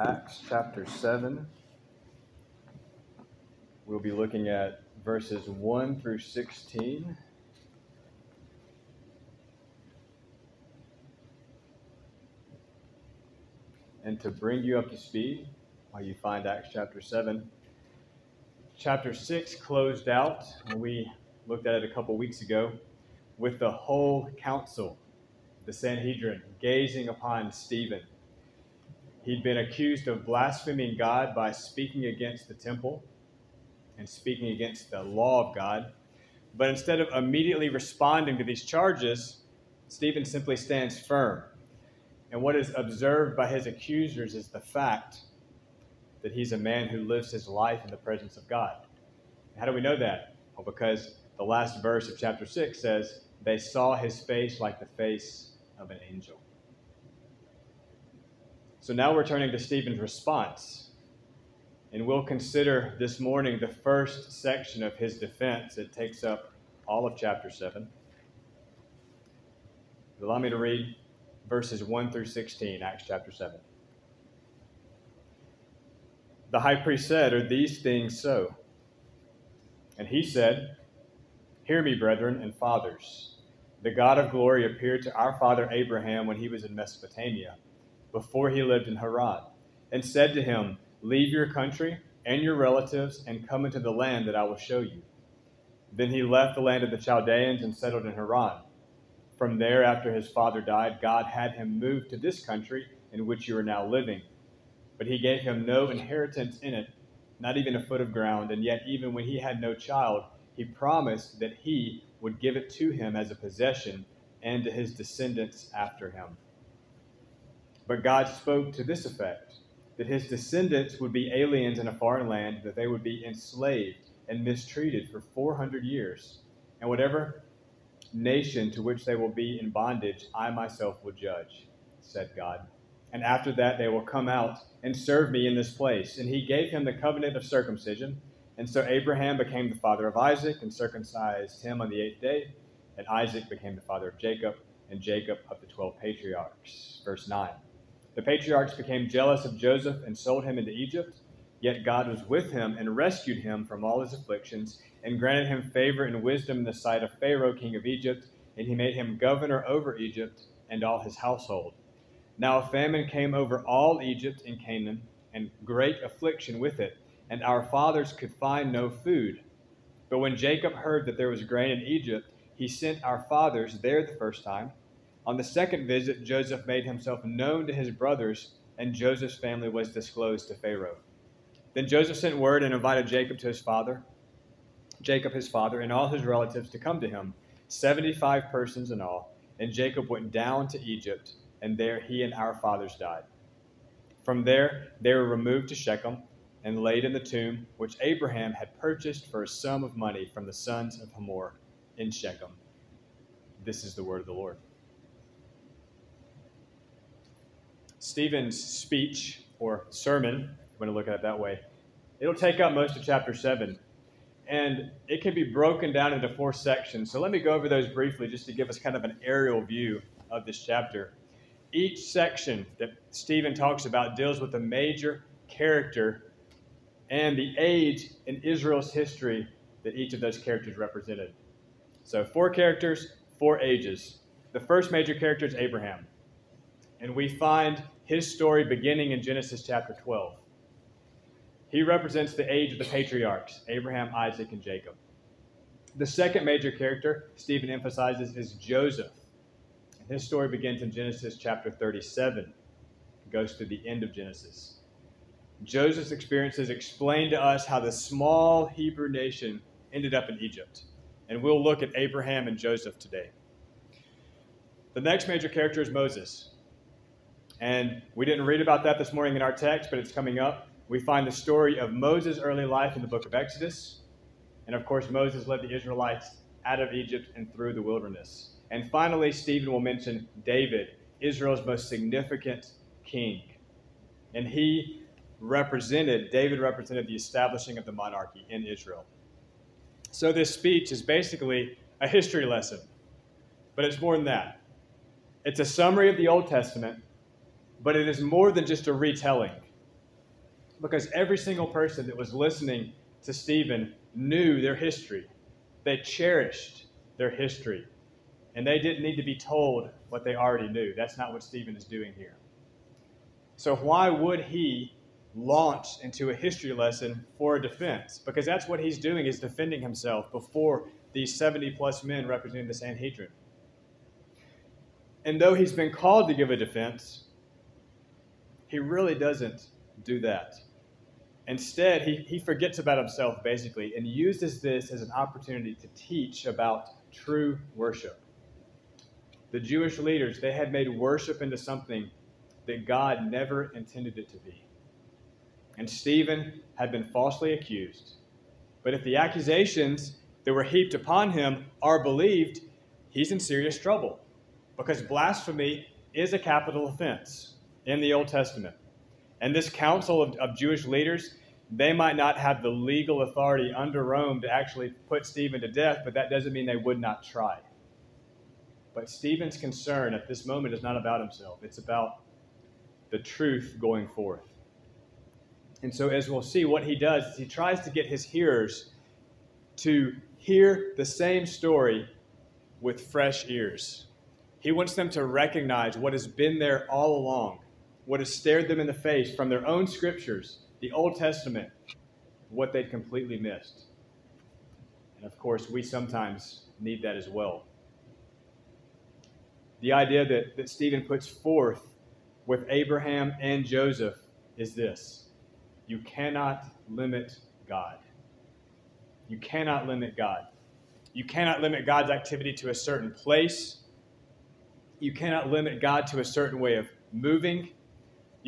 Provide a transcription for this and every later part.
Acts chapter 7. We'll be looking at verses 1 through 16. And to bring you up to speed while you find Acts chapter 7, chapter 6 closed out when we looked at it a couple weeks ago with the whole council, the Sanhedrin, gazing upon Stephen. He'd been accused of blaspheming God by speaking against the temple and speaking against the law of God. But instead of immediately responding to these charges, Stephen simply stands firm. And what is observed by his accusers is the fact that he's a man who lives his life in the presence of God. How do we know that? Well, because the last verse of chapter 6 says, They saw his face like the face of an angel. So now we're turning to Stephen's response. And we'll consider this morning the first section of his defense. It takes up all of chapter 7. Allow me to read verses 1 through 16, Acts chapter 7. The high priest said, Are these things so? And he said, Hear me, brethren and fathers. The God of glory appeared to our father Abraham when he was in Mesopotamia, before he lived in Haran, and said to him, Leave your country and your relatives and come into the land that I will show you. Then he left the land of the Chaldeans and settled in Haran. From there, after his father died, God had him move to this country in which you are now living. But he gave him no inheritance in it, not even a foot of ground, and yet, even when he had no child, he promised that he would give it to him as a possession and to his descendants after him. But God spoke to this effect that his descendants would be aliens in a foreign land, that they would be enslaved and mistreated for 400 years. And whatever nation to which they will be in bondage, I myself will judge, said God. And after that, they will come out and serve me in this place. And he gave him the covenant of circumcision. And so Abraham became the father of Isaac and circumcised him on the eighth day. And Isaac became the father of Jacob, and Jacob of the twelve patriarchs. Verse 9. The patriarchs became jealous of Joseph and sold him into Egypt. Yet God was with him and rescued him from all his afflictions and granted him favor and wisdom in the sight of Pharaoh, king of Egypt, and he made him governor over Egypt and all his household. Now a famine came over all Egypt and Canaan, and great affliction with it, and our fathers could find no food. But when Jacob heard that there was grain in Egypt, he sent our fathers there the first time. On the second visit, Joseph made himself known to his brothers, and Joseph's family was disclosed to Pharaoh. Then Joseph sent word and invited Jacob to his father. Jacob his father and all his relatives to come to him, 75 persons in all. And Jacob went down to Egypt, and there he and our fathers died. From there they were removed to Shechem and laid in the tomb which Abraham had purchased for a sum of money from the sons of Hamor in Shechem. This is the word of the Lord. Stephen's speech or sermon, if you want to look at it that way, it'll take up most of chapter 7 and it can be broken down into four sections. So let me go over those briefly just to give us kind of an aerial view of this chapter. Each section that Stephen talks about deals with a major character and the age in Israel's history that each of those characters represented. So, four characters, four ages. The first major character is Abraham. And we find his story beginning in Genesis chapter 12. He represents the age of the patriarchs Abraham, Isaac, and Jacob. The second major character Stephen emphasizes is Joseph. His story begins in Genesis chapter 37, goes to the end of Genesis. Joseph's experiences explain to us how the small Hebrew nation ended up in Egypt. And we'll look at Abraham and Joseph today. The next major character is Moses. And we didn't read about that this morning in our text, but it's coming up we find the story of Moses' early life in the book of Exodus. And of course, Moses led the Israelites out of Egypt and through the wilderness. And finally, Stephen will mention David, Israel's most significant king. And he represented, David represented the establishing of the monarchy in Israel. So this speech is basically a history lesson, but it's more than that. It's a summary of the Old Testament, but it is more than just a retelling. because every single person that was listening to Stephen knew their history. They cherished their history. And they didn't need to be told what they already knew. That's not what Stephen is doing here. So, why would he launch into a history lesson for a defense? Because that's what he's doing, is defending himself before these 70 plus men representing the Sanhedrin. And though he's been called to give a defense, he really doesn't do that. Instead, he, he forgets about himself, basically, and uses this as an opportunity to teach about true worship. The Jewish leaders, they had made worship into something that God never intended it to be. And Stephen had been falsely accused. But if the accusations that were heaped upon him are believed, he's in serious trouble because blasphemy is a capital offense in the Old Testament. And this council of, of Jewish leaders, they might not have the legal authority under Rome to actually put Stephen to death, but that doesn't mean they would not try. But Stephen's concern at this moment is not about himself, it's about the truth going forth. And so, as we'll see, what he does is he tries to get his hearers to hear the same story with fresh ears. He wants them to recognize what has been there all along what has stared them in the face from their own scriptures, the Old Testament, what they'd completely missed. And of course, we sometimes need that as well. The idea that, that Stephen puts forth with Abraham and Joseph is this you cannot limit God. You cannot limit God. You cannot limit God's activity to a certain place. You cannot limit God to a certain way of moving.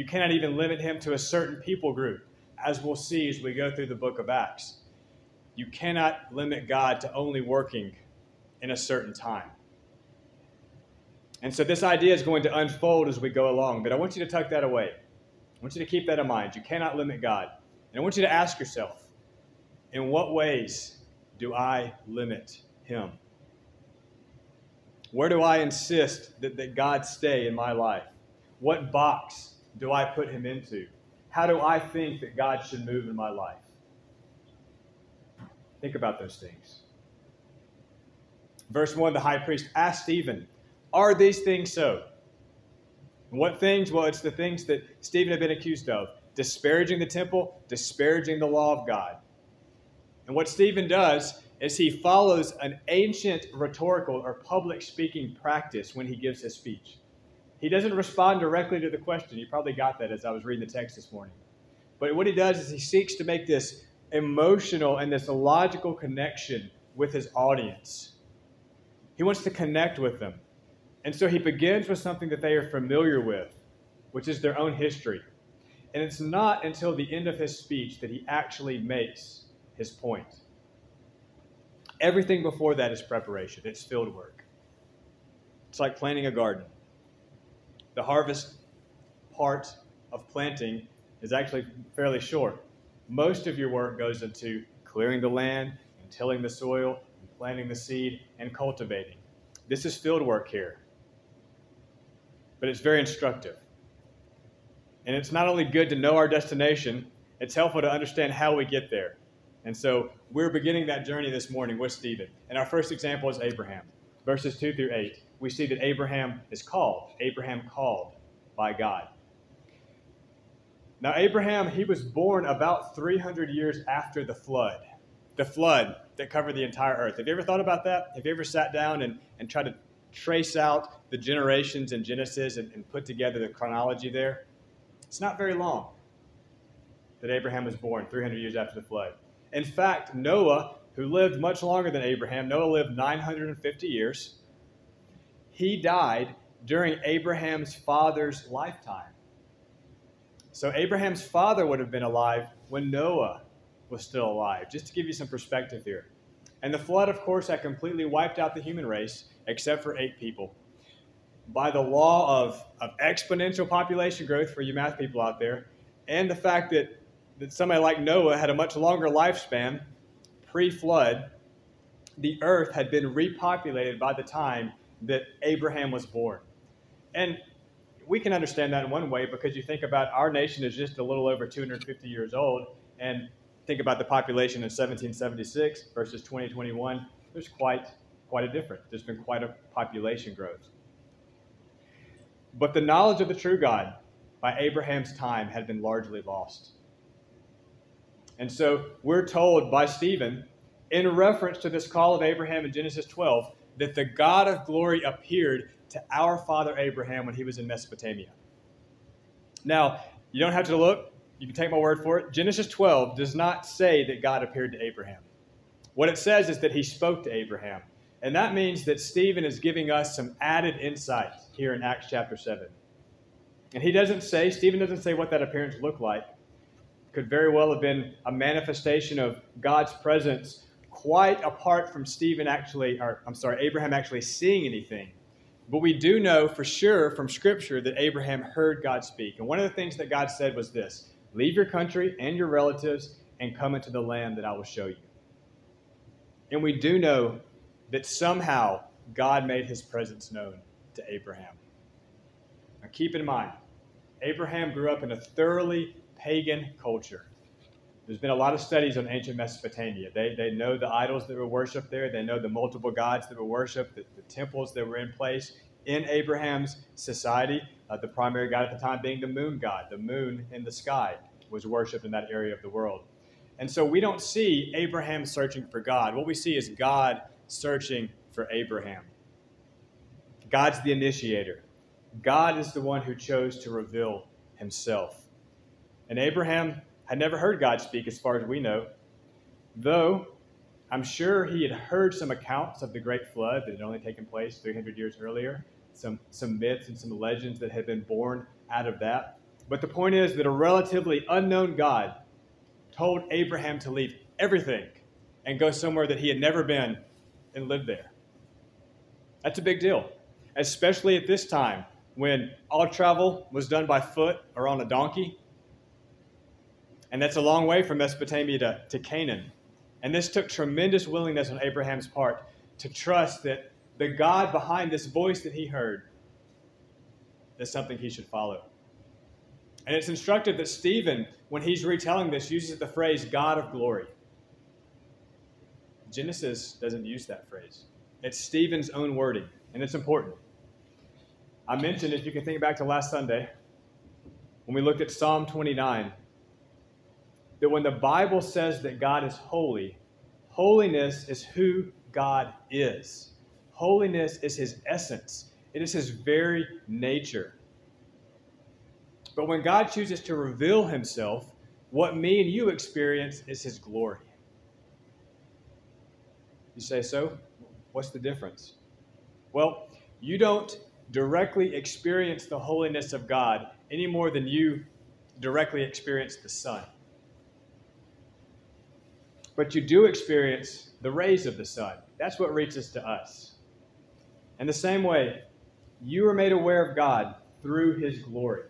You cannot even limit him to a certain people group, as we'll see as we go through the book of Acts. You cannot limit God to only working in a certain time. And so this idea is going to unfold as we go along, but I want you to tuck that away. I want you to keep that in mind. You cannot limit God. And I want you to ask yourself in what ways do I limit Him? Where do I insist that, that God stay in my life? What box do I put him into? How do I think that God should move in my life? Think about those things. Verse 1 the high priest asked Stephen, Are these things so? What things? Well, it's the things that Stephen had been accused of disparaging the temple, disparaging the law of God. And what Stephen does is he follows an ancient rhetorical or public speaking practice when he gives his speech. He doesn't respond directly to the question. You probably got that as I was reading the text this morning. But what he does is he seeks to make this emotional and this logical connection with his audience. He wants to connect with them. And so he begins with something that they are familiar with, which is their own history. And it's not until the end of his speech that he actually makes his point. Everything before that is preparation, it's field work. It's like planting a garden the harvest part of planting is actually fairly short. Most of your work goes into clearing the land and tilling the soil and planting the seed and cultivating. This is field work here, but it's very instructive. And it's not only good to know our destination, it's helpful to understand how we get there. And so we're beginning that journey this morning with Stephen. And our first example is Abraham, verses 2 through 8 we see that Abraham is called. Abraham called by God. Now, Abraham, he was born about 300 years after the flood, the flood that covered the entire earth. Have you ever thought about that? Have you ever sat down and, and tried to trace out the generations in Genesis and, and put together the chronology there? It's not very long that Abraham was born, 300 years after the flood. In fact, Noah, who lived much longer than Abraham, Noah lived 950 years he died during Abraham's father's lifetime. So Abraham's father would have been alive when Noah was still alive, just to give you some perspective here. And the flood, of course, had completely wiped out the human race, except for eight people. By the law of, of exponential population growth for you math people out there, and the fact that, that somebody like Noah had a much longer lifespan pre flood, the earth had been repopulated by the time that Abraham was born. And we can understand that in one way because you think about our nation is just a little over 250 years old, and think about the population in 1776 versus 2021. There's quite quite a difference. There's been quite a population growth. But the knowledge of the true God by Abraham's time had been largely lost. And so we're told by Stephen, in reference to this call of Abraham in Genesis 12, that the God of glory appeared to our father Abraham when he was in Mesopotamia. Now, you don't have to look, you can take my word for it. Genesis 12 does not say that God appeared to Abraham. What it says is that he spoke to Abraham. And that means that Stephen is giving us some added insight here in Acts chapter 7. And he doesn't say, Stephen doesn't say what that appearance looked like. Could very well have been a manifestation of God's presence quite apart from Stephen actually, or I'm sorry, Abraham actually seeing anything. But we do know for sure from Scripture that Abraham heard God speak. And one of the things that God said was this Leave your country and your relatives and come into the land that I will show you. And we do know that somehow God made his presence known to Abraham. Now keep in mind, Abraham grew up in a thoroughly pagan culture. There's been a lot of studies on ancient Mesopotamia. They, they know the idols that were worshipped there, they know the multiple gods that were worshipped, the, the temples that were in place in Abraham's society. Uh, the primary god at the time being the moon god. The moon in the sky was worshipped in that area of the world. And so we don't see Abraham searching for God. What we see is God searching for Abraham. God's the initiator. God is the one who chose to reveal himself. And Abraham had never heard God speak, as far as we know, though I'm sure he had heard some accounts of the great flood that had only taken place 300 years earlier, some, some myths and some legends that had been born out of that. But the point is that a relatively unknown God told Abraham to leave everything and go somewhere that he had never been and live there. That's a big deal, especially at this time when all travel was done by foot or on a donkey. And that's a long way from Mesopotamia to, to Canaan. And this took tremendous willingness on Abraham's part to trust that the God behind this voice that he heard is something he should follow. And it's instructive that Stephen, when he's retelling this, uses the phrase God of glory. Genesis doesn't use that phrase. It's Stephen's own wording, and it's important. I mentioned, if you can think back to last Sunday, when we looked at Psalm 29, that when the Bible says that God is holy, holiness is who God is. Holiness is his essence, it is his very nature. But when God chooses to reveal himself, what me and you experience is his glory. You say, so? What's the difference? Well, you don't directly experience the holiness of God any more than you directly experience the sun. But you do experience the rays of the sun. That's what reaches to us. In the same way, you are made aware of God through his glory,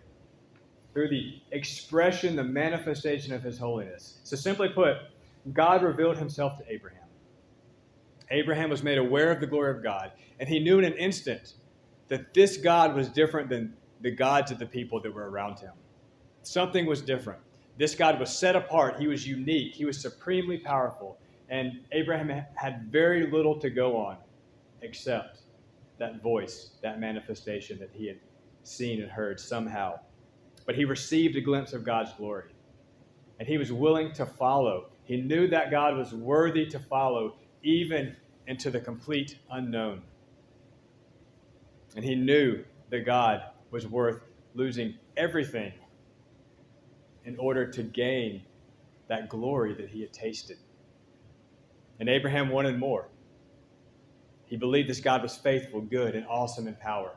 through the expression, the manifestation of his holiness. So, simply put, God revealed himself to Abraham. Abraham was made aware of the glory of God, and he knew in an instant that this God was different than the gods of the people that were around him. Something was different. This God was set apart, he was unique, he was supremely powerful, and Abraham had very little to go on except that voice, that manifestation that he had seen and heard somehow. But he received a glimpse of God's glory, and he was willing to follow. He knew that God was worthy to follow, even into the complete unknown. And he knew that God was worth losing everything in order to gain that glory that he had tasted. And Abraham wanted more. He believed this God was faithful, good, and awesome in power.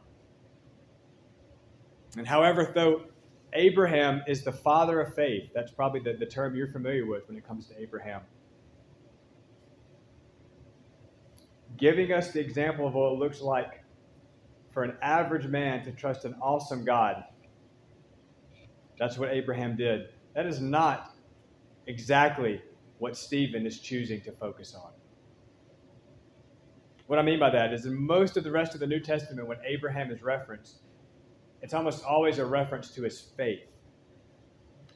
And however, though Abraham is the father of faith, that's probably the, the term you're familiar with when it comes to Abraham. giving us the example of what it looks like for an average man to trust an awesome God. That's what Abraham did. That is not exactly what Stephen is choosing to focus on. What I mean by that is in most of the rest of the New Testament, when Abraham is referenced, it's almost always a reference to his faith.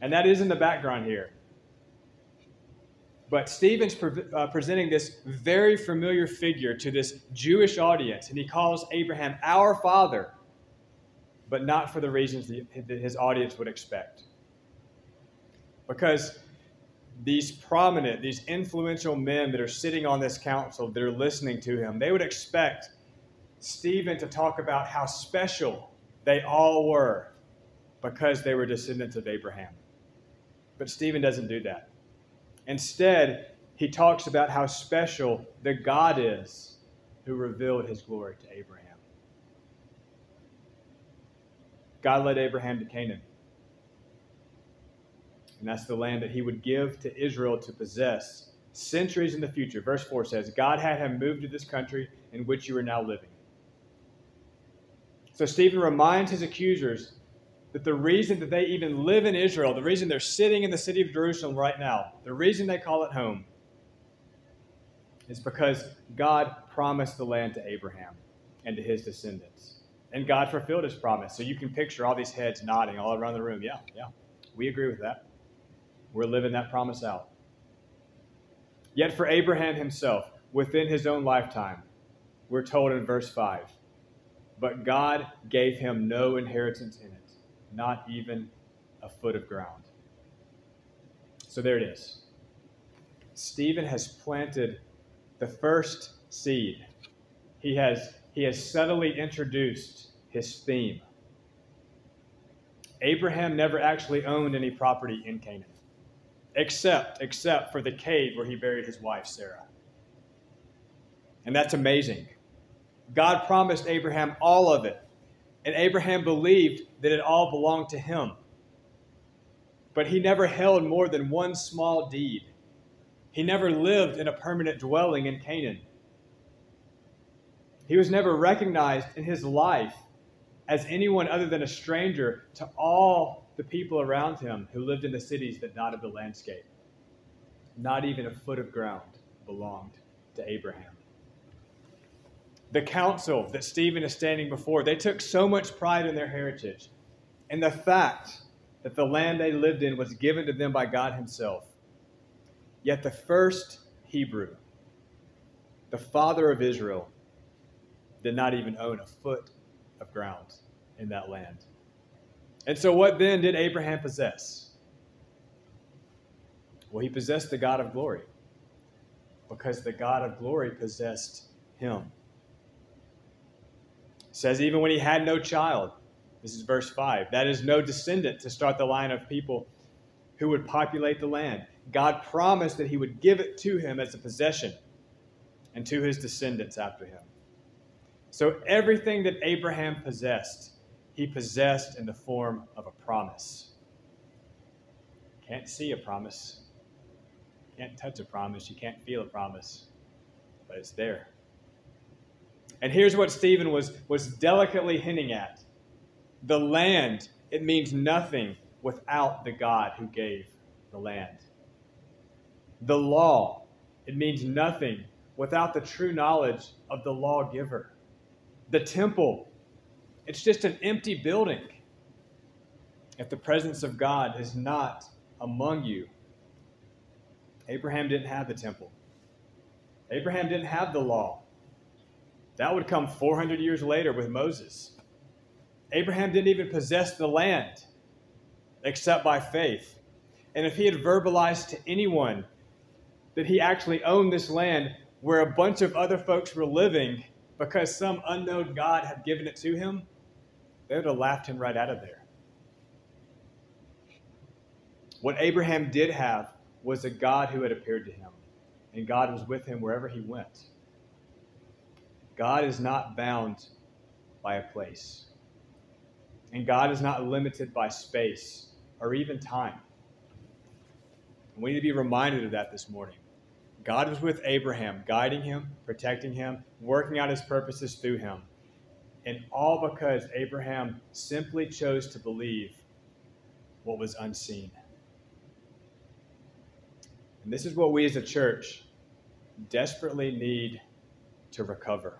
And that is in the background here. But Stephen's pre- uh, presenting this very familiar figure to this Jewish audience, and he calls Abraham our father, but not for the reasons that his audience would expect. Because these prominent, these influential men that are sitting on this council, that are listening to him, they would expect Stephen to talk about how special they all were because they were descendants of Abraham. But Stephen doesn't do that. Instead, he talks about how special the God is who revealed his glory to Abraham. God led Abraham to Canaan. And that's the land that he would give to Israel to possess centuries in the future. Verse 4 says, God had him move to this country in which you are now living. So Stephen reminds his accusers that the reason that they even live in Israel, the reason they're sitting in the city of Jerusalem right now, the reason they call it home, is because God promised the land to Abraham and to his descendants. And God fulfilled his promise. So you can picture all these heads nodding all around the room. Yeah, yeah, we agree with that. We're living that promise out. Yet for Abraham himself, within his own lifetime, we're told in verse 5 but God gave him no inheritance in it, not even a foot of ground. So there it is. Stephen has planted the first seed. He has, he has subtly introduced his theme. Abraham never actually owned any property in Canaan, except, except for the cave where he buried his wife, Sarah. And that's amazing. God promised Abraham all of it. And Abraham believed that it all belonged to him. But he never held more than one small deed. He never lived in a permanent dwelling in Canaan. He was never recognized in his life as anyone other than a stranger to all the people around him who lived in the cities that dotted the landscape. Not even a foot of ground belonged to Abraham the council that Stephen is standing before, they took so much pride in their heritage and the fact that the land they lived in was given to them by God Himself. Yet the first Hebrew, the father of Israel, did not even own a foot of ground in that land. And so, what then did Abraham possess? Well, he possessed the God of glory because the God of glory possessed him says even when he had no child, this is verse 5, that is no descendant to start the line of people who would populate the land. God promised that he would give it to him as a possession and to his descendants after him. So everything that Abraham possessed, he possessed in the form of a promise. Can't see a promise. Can't touch a promise. You can't feel a promise. But it's there. And here's what Stephen was, was delicately hinting at the land, it means nothing without the God who gave the land. The law, it means nothing without the true knowledge of the lawgiver. The temple, it's just an empty building if the presence of God is not among you. Abraham didn't have the temple, Abraham didn't have the law. That would come 400 years later with Moses. Abraham didn't even possess the land except by faith. And if he had verbalized to anyone that he actually owned this land where a bunch of other folks were living because some unknown God had given it to him, they would have laughed him right out of there. What Abraham did have was a God who had appeared to him, and God was with him wherever he went. God is not bound by a place. And God is not limited by space or even time. And we need to be reminded of that this morning. God was with Abraham, guiding him, protecting him, working out his purposes through him. And all because Abraham simply chose to believe what was unseen. And this is what we as a church desperately need to recover.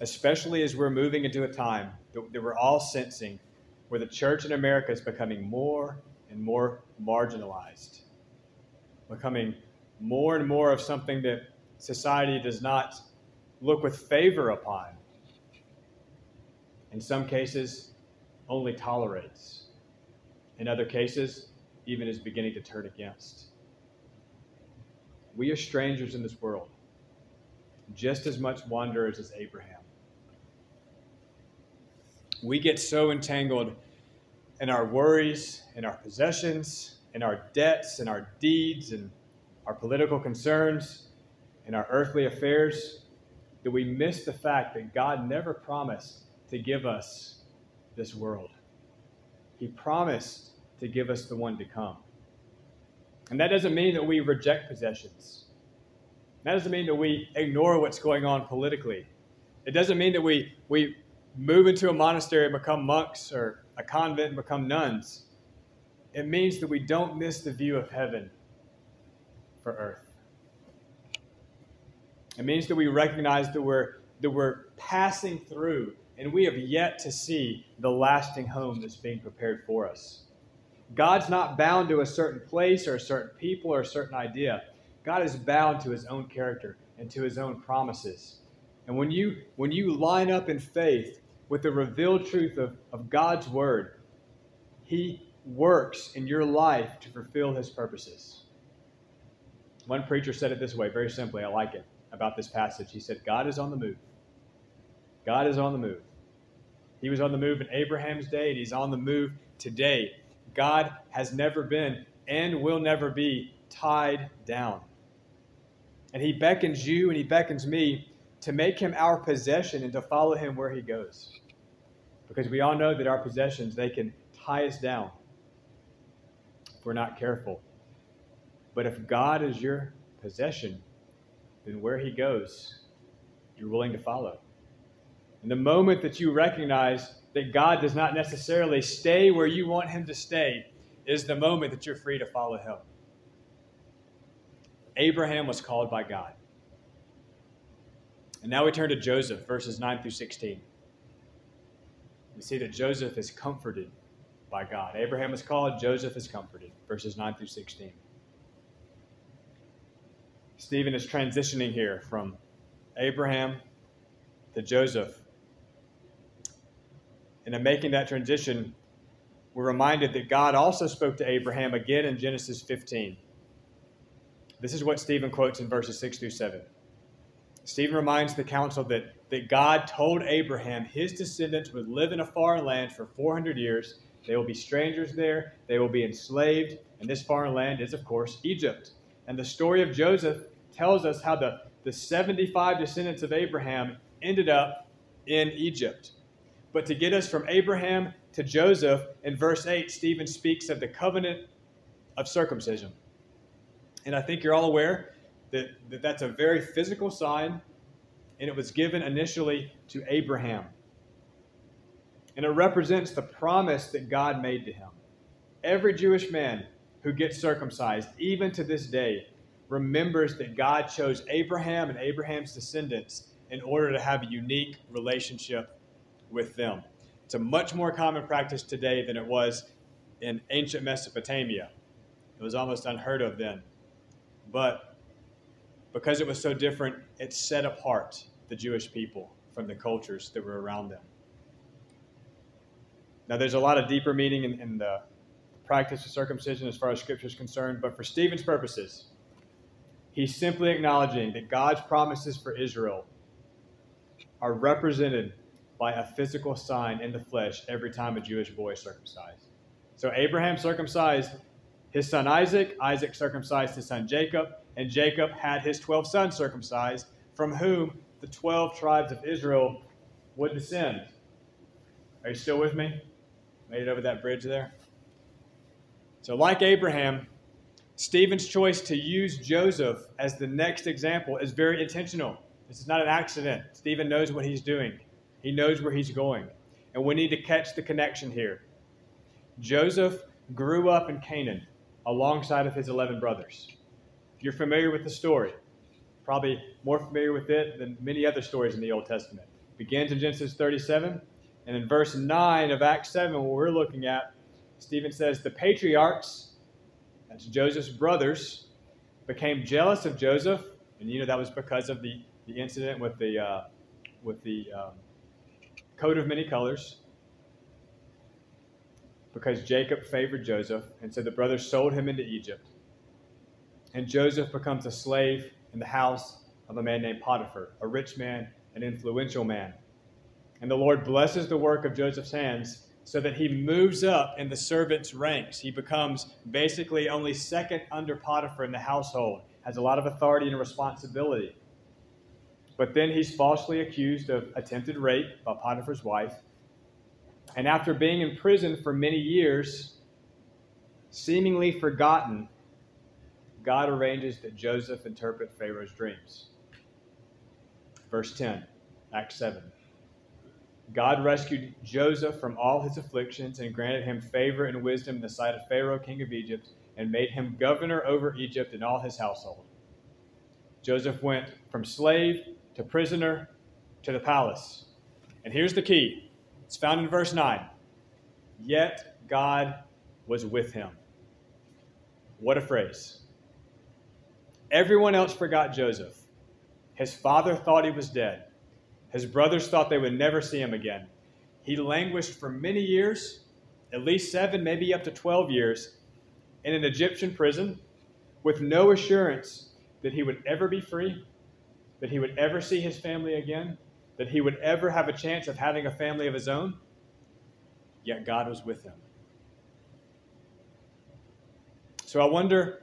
especially as we're moving into a time that, we're all sensing where the church in America is becoming more and more marginalized, becoming more and more of something that society does not look with favor upon. In some cases, only tolerates. In other cases, even is beginning to turn against. We are strangers in this world, just as much wanderers as Abraham. We get so entangled in our worries, in our possessions, in our debts, and our deeds, and our political concerns, and our earthly affairs, that we miss the fact that God never promised to give us this world. He promised to give us the one to come. And that doesn't mean that we reject possessions. That doesn't mean that we ignore what's going on politically. It doesn't mean that we, we move into a monastery and become monks or a convent and become nuns. It means that we don't miss the view of heaven for earth. It means that we recognize that we're, that we're passing through and we have yet to see the lasting home that's being prepared for us. God's not bound to a certain place or a certain people or a certain idea. God is bound to his own character and to his own promises. And when you when you line up in faith with the revealed truth of, of God's word, he works in your life to fulfill his purposes. One preacher said it this way, very simply, I like it, about this passage. He said, God is on the move. God is on the move. He was on the move in Abraham's day, and he's on the move today. God has never been and will never be tied down. And he beckons you and he beckons me to make him our possession and to follow him where he goes. Because we all know that our possessions, they can tie us down if we're not careful. But if God is your possession, then where he goes, you're willing to follow. And the moment that you recognize that God does not necessarily stay where you want him to stay is the moment that you're free to follow him. Abraham was called by God. And now we turn to Joseph, verses 9 through 16. We see that Joseph is comforted by God. Abraham is called, Joseph is comforted, verses 9 through 16. Stephen is transitioning here from Abraham to Joseph. And in making that transition, we're reminded that God also spoke to Abraham again in Genesis 15. This is what Stephen quotes in verses 6 through 7. Stephen reminds the council that, that God told Abraham his descendants would live in a foreign land for 400 years. They will be strangers there, they will be enslaved, and this foreign land is, of course, Egypt. And the story of Joseph tells us how the, the 75 descendants of Abraham ended up in Egypt. But to get us from Abraham to Joseph, in verse 8, Stephen speaks of the covenant of circumcision. And I think you're all aware that, that that's a very physical sign, and it was given initially to Abraham. And it represents the promise that God made to him. Every Jewish man who gets circumcised, even to this day, remembers that God chose Abraham and Abraham's descendants in order to have a unique relationship with them. It's a much more common practice today than it was in ancient Mesopotamia. It was almost unheard of then. But because it was so different, it set apart the Jewish people from the cultures that were around them. Now, there's a lot of deeper meaning in, in the practice of circumcision as far as Scripture is concerned, but for Stephen's purposes, he's simply acknowledging that God's promises for Israel are represented by a physical sign in the flesh every time a Jewish boy is circumcised. So Abraham circumcised his son Isaac, Isaac circumcised his son Jacob, and Jacob had his 12 sons circumcised, from whom the 12 tribes of Israel would descend. Are you still with me? Made it over that bridge there? So, like Abraham, Stephen's choice to use Joseph as the next example is very intentional. This is not an accident. Stephen knows what he's doing. He knows where he's going. And we need to catch the connection here. Joseph grew up in Canaan alongside of his 11 brothers. If you're familiar with the story, probably more familiar with it than many other stories in the Old Testament. begins in Genesis 37. And in verse 9 of Acts 7, what we're looking at, Stephen says, The patriarchs, that's Joseph's brothers, became jealous of Joseph. And you know that was because of the, the incident with the, uh, with the um, coat of many colors. Because Jacob favored Joseph. And so the brothers sold him into Egypt. And Joseph becomes a slave in the house of a man named Potiphar, a rich man, an influential man. And the Lord blesses the work of Joseph's hands so that he moves up in the servants' ranks. He becomes basically only second under Potiphar in the household, has a lot of authority and responsibility. But then he's falsely accused of attempted rape by Potiphar's wife. And after being in prison for many years, seemingly forgotten, God arranges that Joseph interpret Pharaoh's dreams. Verse 10, Acts 7. God rescued Joseph from all his afflictions and granted him favor and wisdom in the sight of Pharaoh, king of Egypt, and made him governor over Egypt and all his household. Joseph went from slave to prisoner to the palace. And here's the key it's found in verse 9. Yet God was with him. What a phrase. Everyone else forgot Joseph. His father thought he was dead. His brothers thought they would never see him again. He languished for many years, at least seven, maybe up to 12 years, in an Egyptian prison with no assurance that he would ever be free, that he would ever see his family again, that he would ever have a chance of having a family of his own. Yet God was with him. So I wonder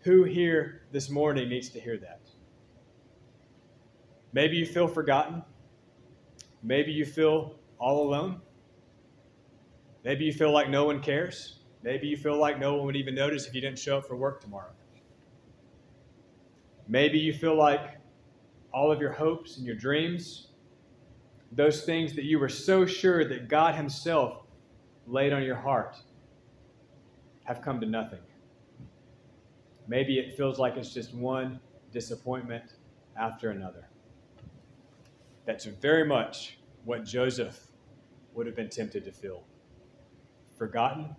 who here this morning needs to hear that. Maybe you feel forgotten. Maybe you feel all alone. Maybe you feel like no one cares. Maybe you feel like no one would even notice if you didn't show up for work tomorrow. Maybe you feel like all of your hopes and your dreams, those things that you were so sure that God Himself laid on your heart, have come to nothing. Maybe it feels like it's just one disappointment after another. That's very much what Joseph would have been tempted to feel forgotten,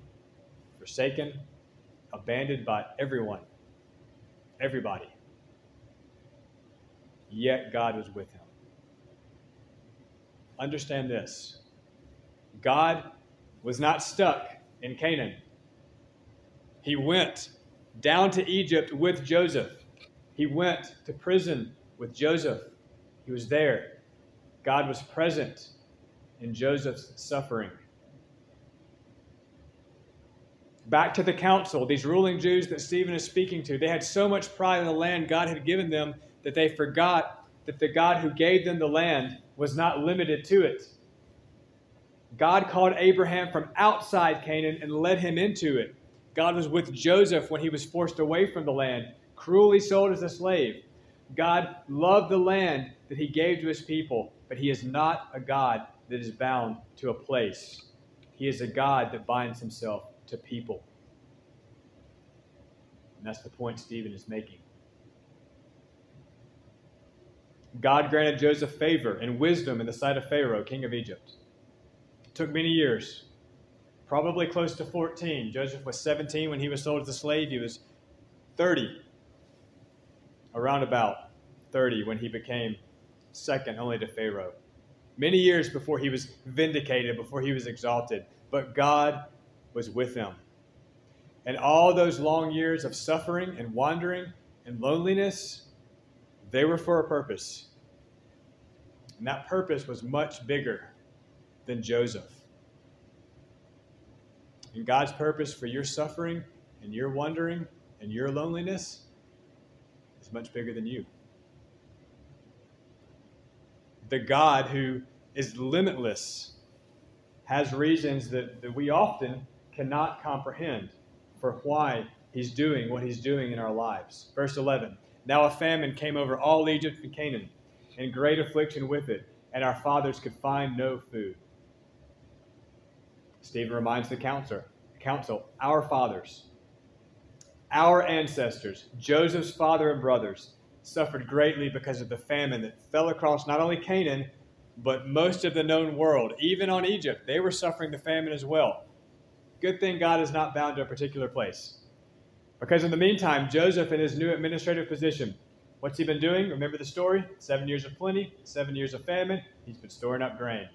forsaken, abandoned by everyone, everybody. Yet God was with him. Understand this God was not stuck in Canaan, He went down to Egypt with Joseph. He went to prison with Joseph. He was there. God was present in Joseph's suffering. Back to the council, these ruling Jews that Stephen is speaking to, they had so much pride in the land God had given them that they forgot that the God who gave them the land was not limited to it. God called Abraham from outside Canaan and led him into it. God was with Joseph when he was forced away from the land, cruelly sold as a slave. God loved the land that he gave to his people, but he is not a God that is bound to a place. He is a God that binds himself to people. And that's the point Stephen is making. God granted Joseph favor and wisdom in the sight of Pharaoh, king of Egypt. It took many years, probably close to 14. Joseph was 17 when he was sold as a slave. He was 30, around about 30 when he became second only to Pharaoh. Many years before he was vindicated, before he was exalted. But God was with him. And all those long years of suffering and wandering and loneliness, they were for a purpose. And that purpose was much bigger than Joseph. And God's purpose for your suffering and your wandering and your loneliness is much bigger than you. The God who is limitless has reasons that, that we often cannot comprehend for why he's doing what he's doing in our lives. Verse 11 Now a famine came over all Egypt and Canaan, and great affliction with it, and our fathers could find no food. Stephen reminds the council, council, our fathers, our ancestors, Joseph's father and brothers, suffered greatly because of the famine that fell across not only Canaan, but most of the known world, even on Egypt, they were suffering the famine as well. Good thing God is not bound to a particular place. Because in the meantime, Joseph, in his new administrative position, what's he been doing? Remember the story? Seven years of plenty, seven years of famine. He's been storing up grain.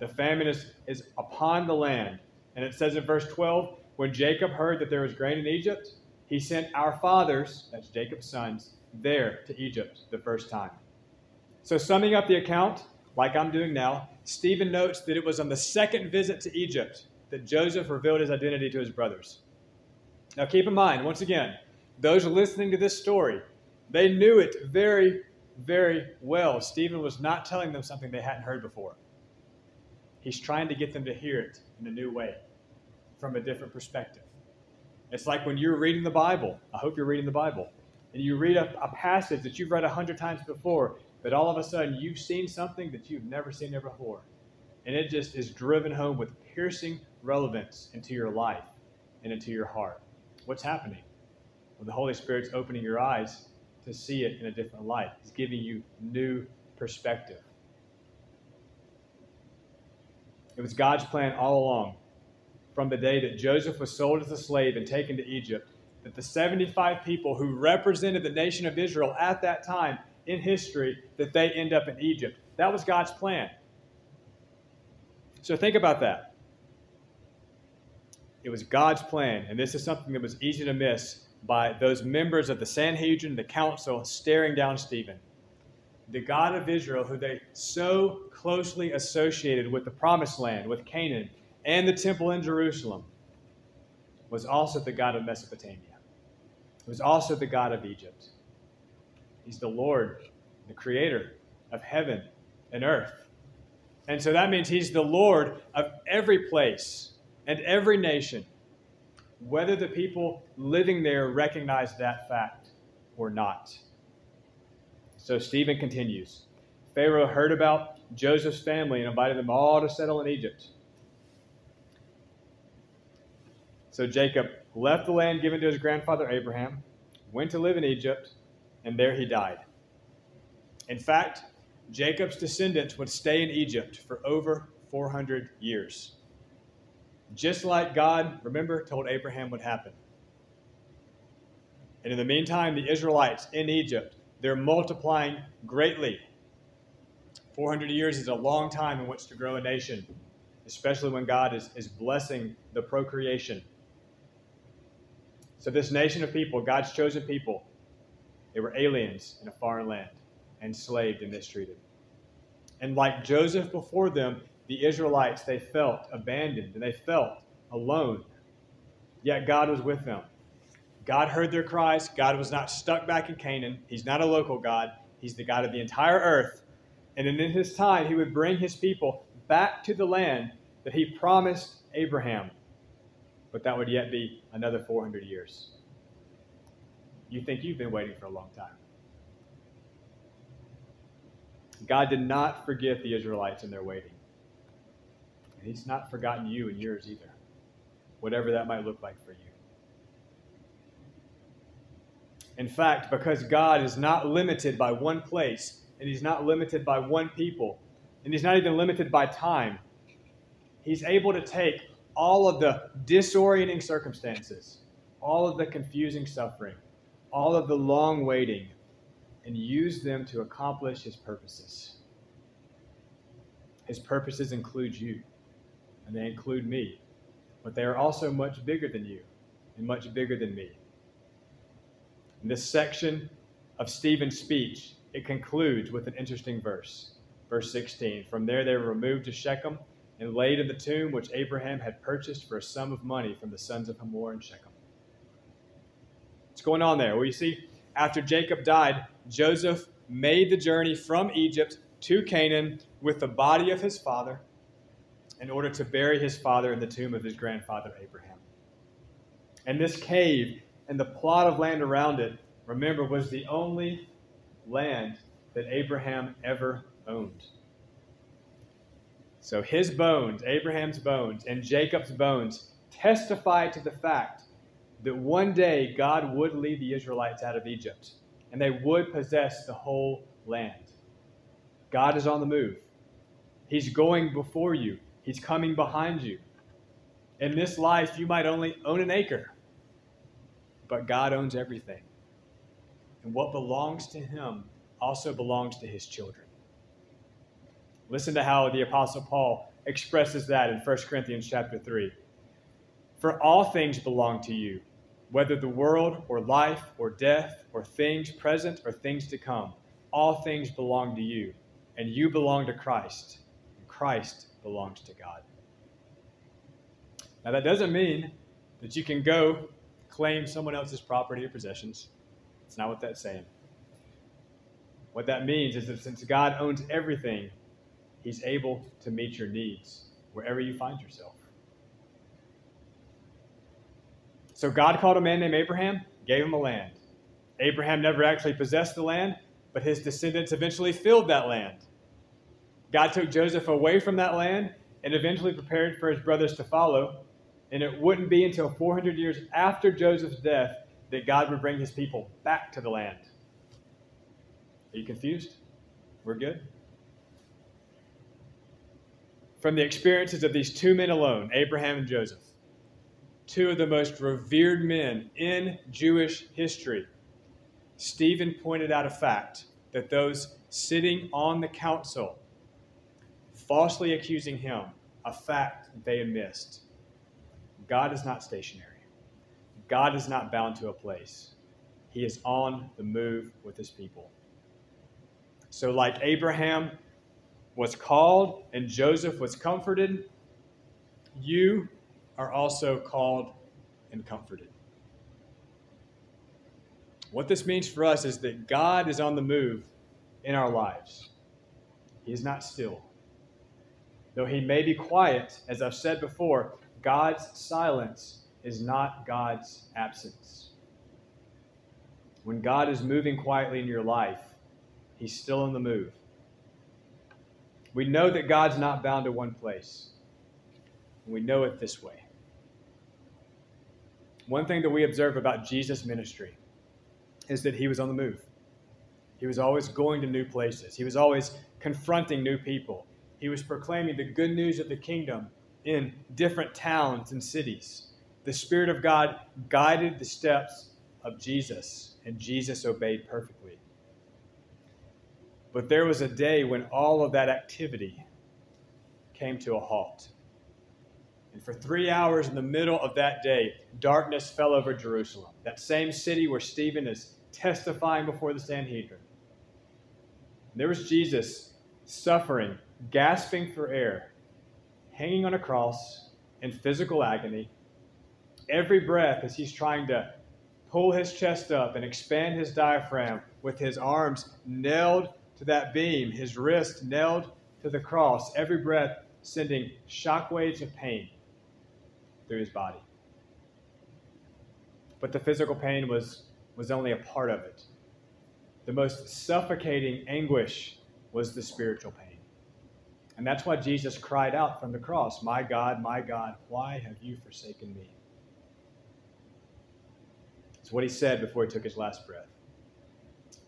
The famine is, is upon the land. And it says in verse 12 when Jacob heard that there was grain in Egypt, he sent our fathers, that's Jacob's sons, there to Egypt the first time. So, summing up the account, like I'm doing now, Stephen notes that it was on the second visit to Egypt that Joseph revealed his identity to his brothers. Now, keep in mind, once again, those listening to this story, they knew it very, very well. Stephen was not telling them something they hadn't heard before. He's trying to get them to hear it in a new way, from a different perspective. It's like when you're reading the Bible. I hope you're reading the Bible. And you read a, a passage that you've read a hundred times before, but all of a sudden you've seen something that you've never seen there before. And it just is driven home with piercing relevance into your life and into your heart. What's happening? Well, the Holy Spirit's opening your eyes to see it in a different light. He's giving you new perspective. It was God's plan all along, from the day that Joseph was sold as a slave and taken to Egypt, that the 75 people who represented the nation of Israel at that time in history, that they end up in Egypt. That was God's plan. So think about that. It was God's plan, and this is something that was easy to miss by those members of the Sanhedrin, the council, staring down Stephen the God of Israel, who they so closely associated with the promised land, with Canaan, and the temple in Jerusalem, was also the God of Mesopotamia. Was also the God of Egypt. He's the Lord, the creator of heaven and earth. And so that means he's the Lord of every place and every nation, whether the people living there recognize that fact or not. So Stephen continues Pharaoh heard about Joseph's family and invited them all to settle in Egypt. So Jacob left the land given to his grandfather Abraham, went to live in Egypt, and there he died. In fact, Jacob's descendants would stay in Egypt for over 400 years. Just like God, remember, told Abraham would happen. And in the meantime, the Israelites in Egypt they're multiplying greatly. 400 years is a long time in which to grow a nation, especially when God is, is blessing the procreation. So, this nation of people, God's chosen people, they were aliens in a foreign land, enslaved and mistreated. And like Joseph before them, the Israelites, they felt abandoned and they felt alone. Yet God was with them. God heard their cries. God was not stuck back in Canaan. He's not a local God, He's the God of the entire earth. And in His time, He would bring His people back to the land that He promised Abraham. But that would yet be another 400 years. You think you've been waiting for a long time. God did not forget the Israelites in their waiting. And He's not forgotten you and yours either, whatever that might look like for you. In fact, because God is not limited by one place, and He's not limited by one people, and He's not even limited by time, He's able to take all of the disorienting circumstances, all of the confusing suffering, all of the long waiting, and use them to accomplish His purposes. His purposes include you, and they include me, but they are also much bigger than you and much bigger than me. In this section of Stephen's speech, it concludes with an interesting verse. Verse 16 From there they were removed to Shechem and laid in the tomb which Abraham had purchased for a sum of money from the sons of Hamor and Shechem. What's going on there? Well, you see, after Jacob died, Joseph made the journey from Egypt to Canaan with the body of his father in order to bury his father in the tomb of his grandfather Abraham. And this cave and the plot of land around it, remember, was the only land that Abraham ever owned. So his bones, Abraham's bones, and Jacob's bones testify to the fact that one day God would lead the Israelites out of Egypt and they would possess the whole land. God is on the move. He's going before you, He's coming behind you. In this life, you might only own an acre, but God owns everything. And what belongs to Him also belongs to His children. Listen to how the Apostle Paul expresses that in 1 Corinthians chapter 3. For all things belong to you, whether the world or life or death or things present or things to come. All things belong to you, and you belong to Christ, and Christ belongs to God. Now, that doesn't mean that you can go claim someone else's property or possessions. It's not what that's saying. What that means is that since God owns everything, He's able to meet your needs wherever you find yourself. So God called a man named Abraham, gave him a land. Abraham never actually possessed the land, but his descendants eventually filled that land. God took Joseph away from that land and eventually prepared for his brothers to follow. And it wouldn't be until 400 years after Joseph's death that God would bring his people back to the land. Are you confused? We're good? From the experiences of these two men alone, Abraham and Joseph, two of the most revered men in Jewish history, Stephen pointed out a fact that those sitting on the council, falsely accusing him, a fact they had missed. God is not stationary. God is not bound to a place. He is on the move with his people. So, like Abraham was called and Joseph was comforted, you are also called and comforted. What this means for us is that God is on the move in our lives. He is not still. Though he may be quiet, as I've said before, God's silence is not God's absence. When God is moving quietly in your life, he's still in the move. We know that God's not bound to one place. We know it this way. One thing that we observe about Jesus' ministry is that he was on the move. He was always going to new places, he was always confronting new people. He was proclaiming the good news of the kingdom in different towns and cities. The Spirit of God guided the steps of Jesus, and Jesus obeyed perfectly. But there was a day when all of that activity came to a halt. And for three hours in the middle of that day, darkness fell over Jerusalem, that same city where Stephen is testifying before the Sanhedrin. And there was Jesus suffering, gasping for air, hanging on a cross in physical agony. Every breath as he's trying to pull his chest up and expand his diaphragm with his arms nailed to that beam, his wrist nailed to the cross, every breath sending shockwaves of pain through his body. But the physical pain was, was only a part of it. The most suffocating anguish was the spiritual pain. And that's why Jesus cried out from the cross, My God, my God, why have you forsaken me? It's what he said before he took his last breath.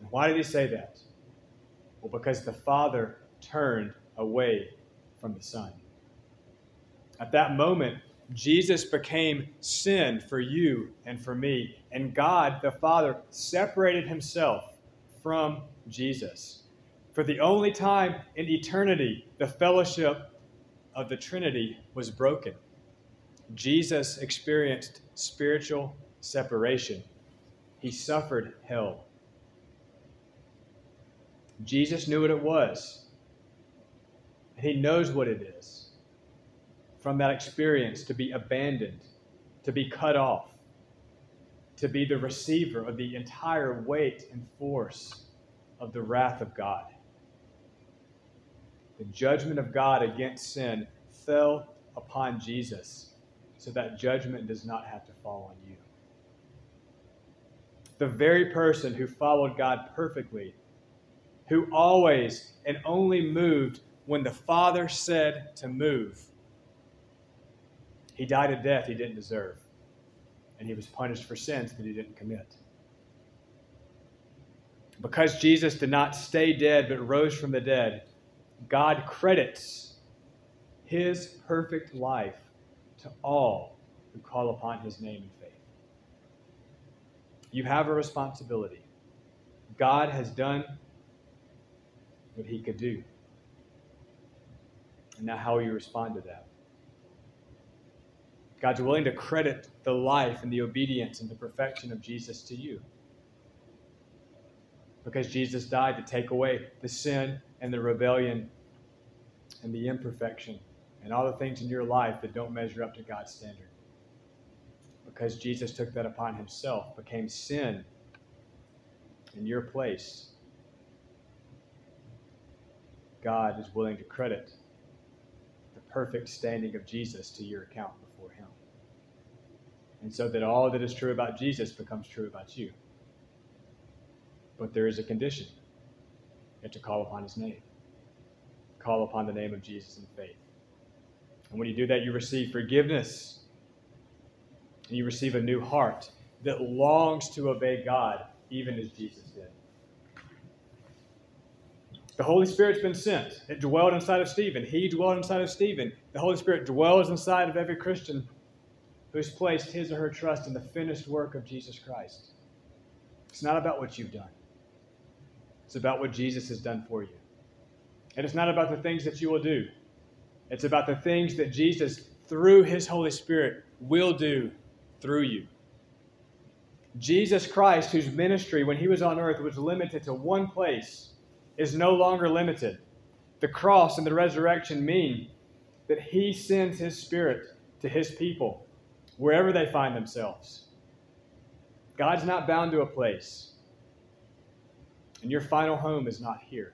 And why did he say that? Well, because the Father turned away from the Son. At that moment, Jesus became sin for you and for me. And God, the Father, separated himself from Jesus. For the only time in eternity, the fellowship of the Trinity was broken. Jesus experienced spiritual separation, he suffered hell. Jesus knew what it was, he knows what it is from that experience to be abandoned, to be cut off, to be the receiver of the entire weight and force of the wrath of God. The judgment of God against sin fell upon Jesus so that judgment does not have to fall on you. The very person who followed God perfectly, who always and only moved when the Father said to move, he died a death he didn't deserve, and he was punished for sins that he didn't commit. Because Jesus did not stay dead but rose from the dead, God credits his perfect life to all who call upon his name in faith. You have a responsibility. God has done what he could do. And now, how you respond to that? God's willing to credit the life and the obedience and the perfection of Jesus to you. Because Jesus died to take away the sin and the rebellion and the imperfection and all the things in your life that don't measure up to God's standard. Because Jesus took that upon himself, became sin in your place. God is willing to credit the perfect standing of Jesus to your account before him. And so that all that is true about Jesus becomes true about you. But there is a condition. You have to call upon his name. Call upon the name of Jesus in faith. And when you do that, you receive forgiveness. And you receive a new heart that longs to obey God, even as Jesus did. The Holy Spirit's been sent. It dwelled inside of Stephen. He dwelled inside of Stephen. The Holy Spirit dwells inside of every Christian who's placed his or her trust in the finished work of Jesus Christ. It's not about what you've done, it's about what Jesus has done for you. And it's not about the things that you will do, it's about the things that Jesus, through his Holy Spirit, will do through you. Jesus Christ, whose ministry when he was on earth was limited to one place, is no longer limited. The cross and the resurrection mean that he sends his spirit to his people wherever they find themselves. God's not bound to a place, and your final home is not here.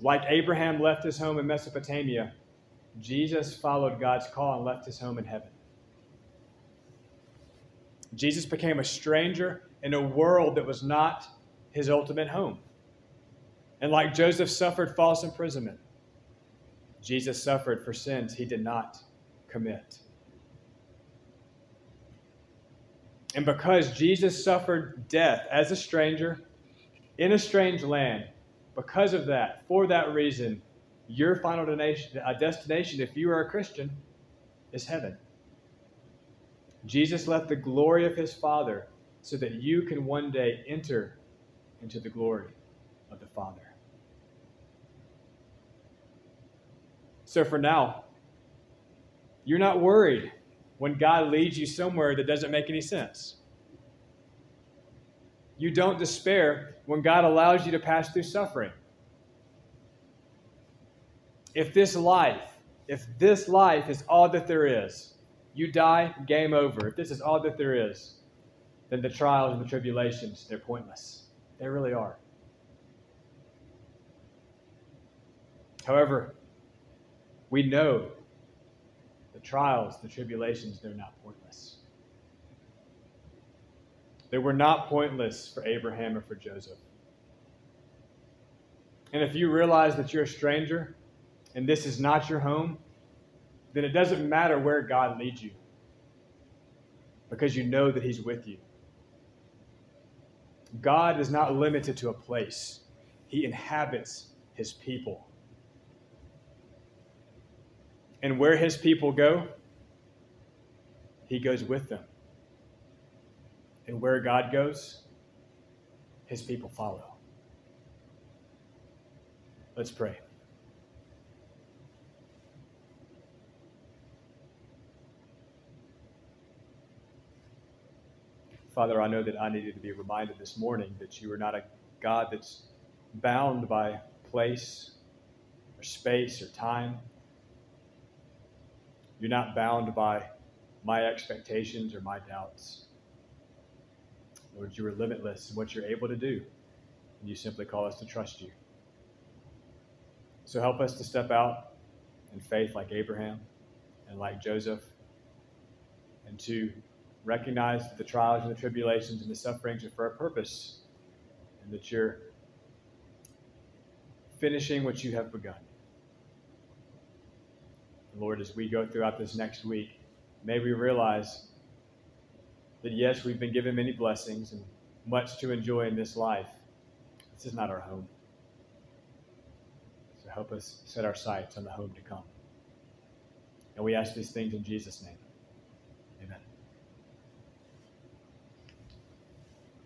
Like Abraham left his home in Mesopotamia, Jesus followed God's call and left his home in heaven. Jesus became a stranger in a world that was not his ultimate home. And like Joseph suffered false imprisonment, Jesus suffered for sins he did not commit. And because Jesus suffered death as a stranger in a strange land, because of that, for that reason, your final destination, if you are a Christian, is heaven. Jesus left the glory of his Father so that you can one day enter into the glory of the Father. So for now, you're not worried when God leads you somewhere that doesn't make any sense. You don't despair when God allows you to pass through suffering. If this life, if this life is all that there is, you die, game over. If this is all that there is, then the trials and the tribulations, they're pointless. They really are. However, we know the trials, the tribulations, they're not pointless. They were not pointless for Abraham or for Joseph. And if you realize that you're a stranger and this is not your home, then it doesn't matter where God leads you because you know that He's with you. God is not limited to a place, He inhabits His people. And where his people go, he goes with them. And where God goes, his people follow. Let's pray. Father, I know that I needed to be reminded this morning that you are not a God that's bound by place or space or time. You're not bound by my expectations or my doubts. Lord, you are limitless in what you're able to do, and you simply call us to trust you. So help us to step out in faith like Abraham and like Joseph, and to recognize that the trials and the tribulations and the sufferings are for a purpose, and that you're finishing what you have begun. Lord, as we go throughout this next week, may we realize that yes, we've been given many blessings and much to enjoy in this life. This is not our home. So help us set our sights on the home to come. And we ask these things in Jesus' name.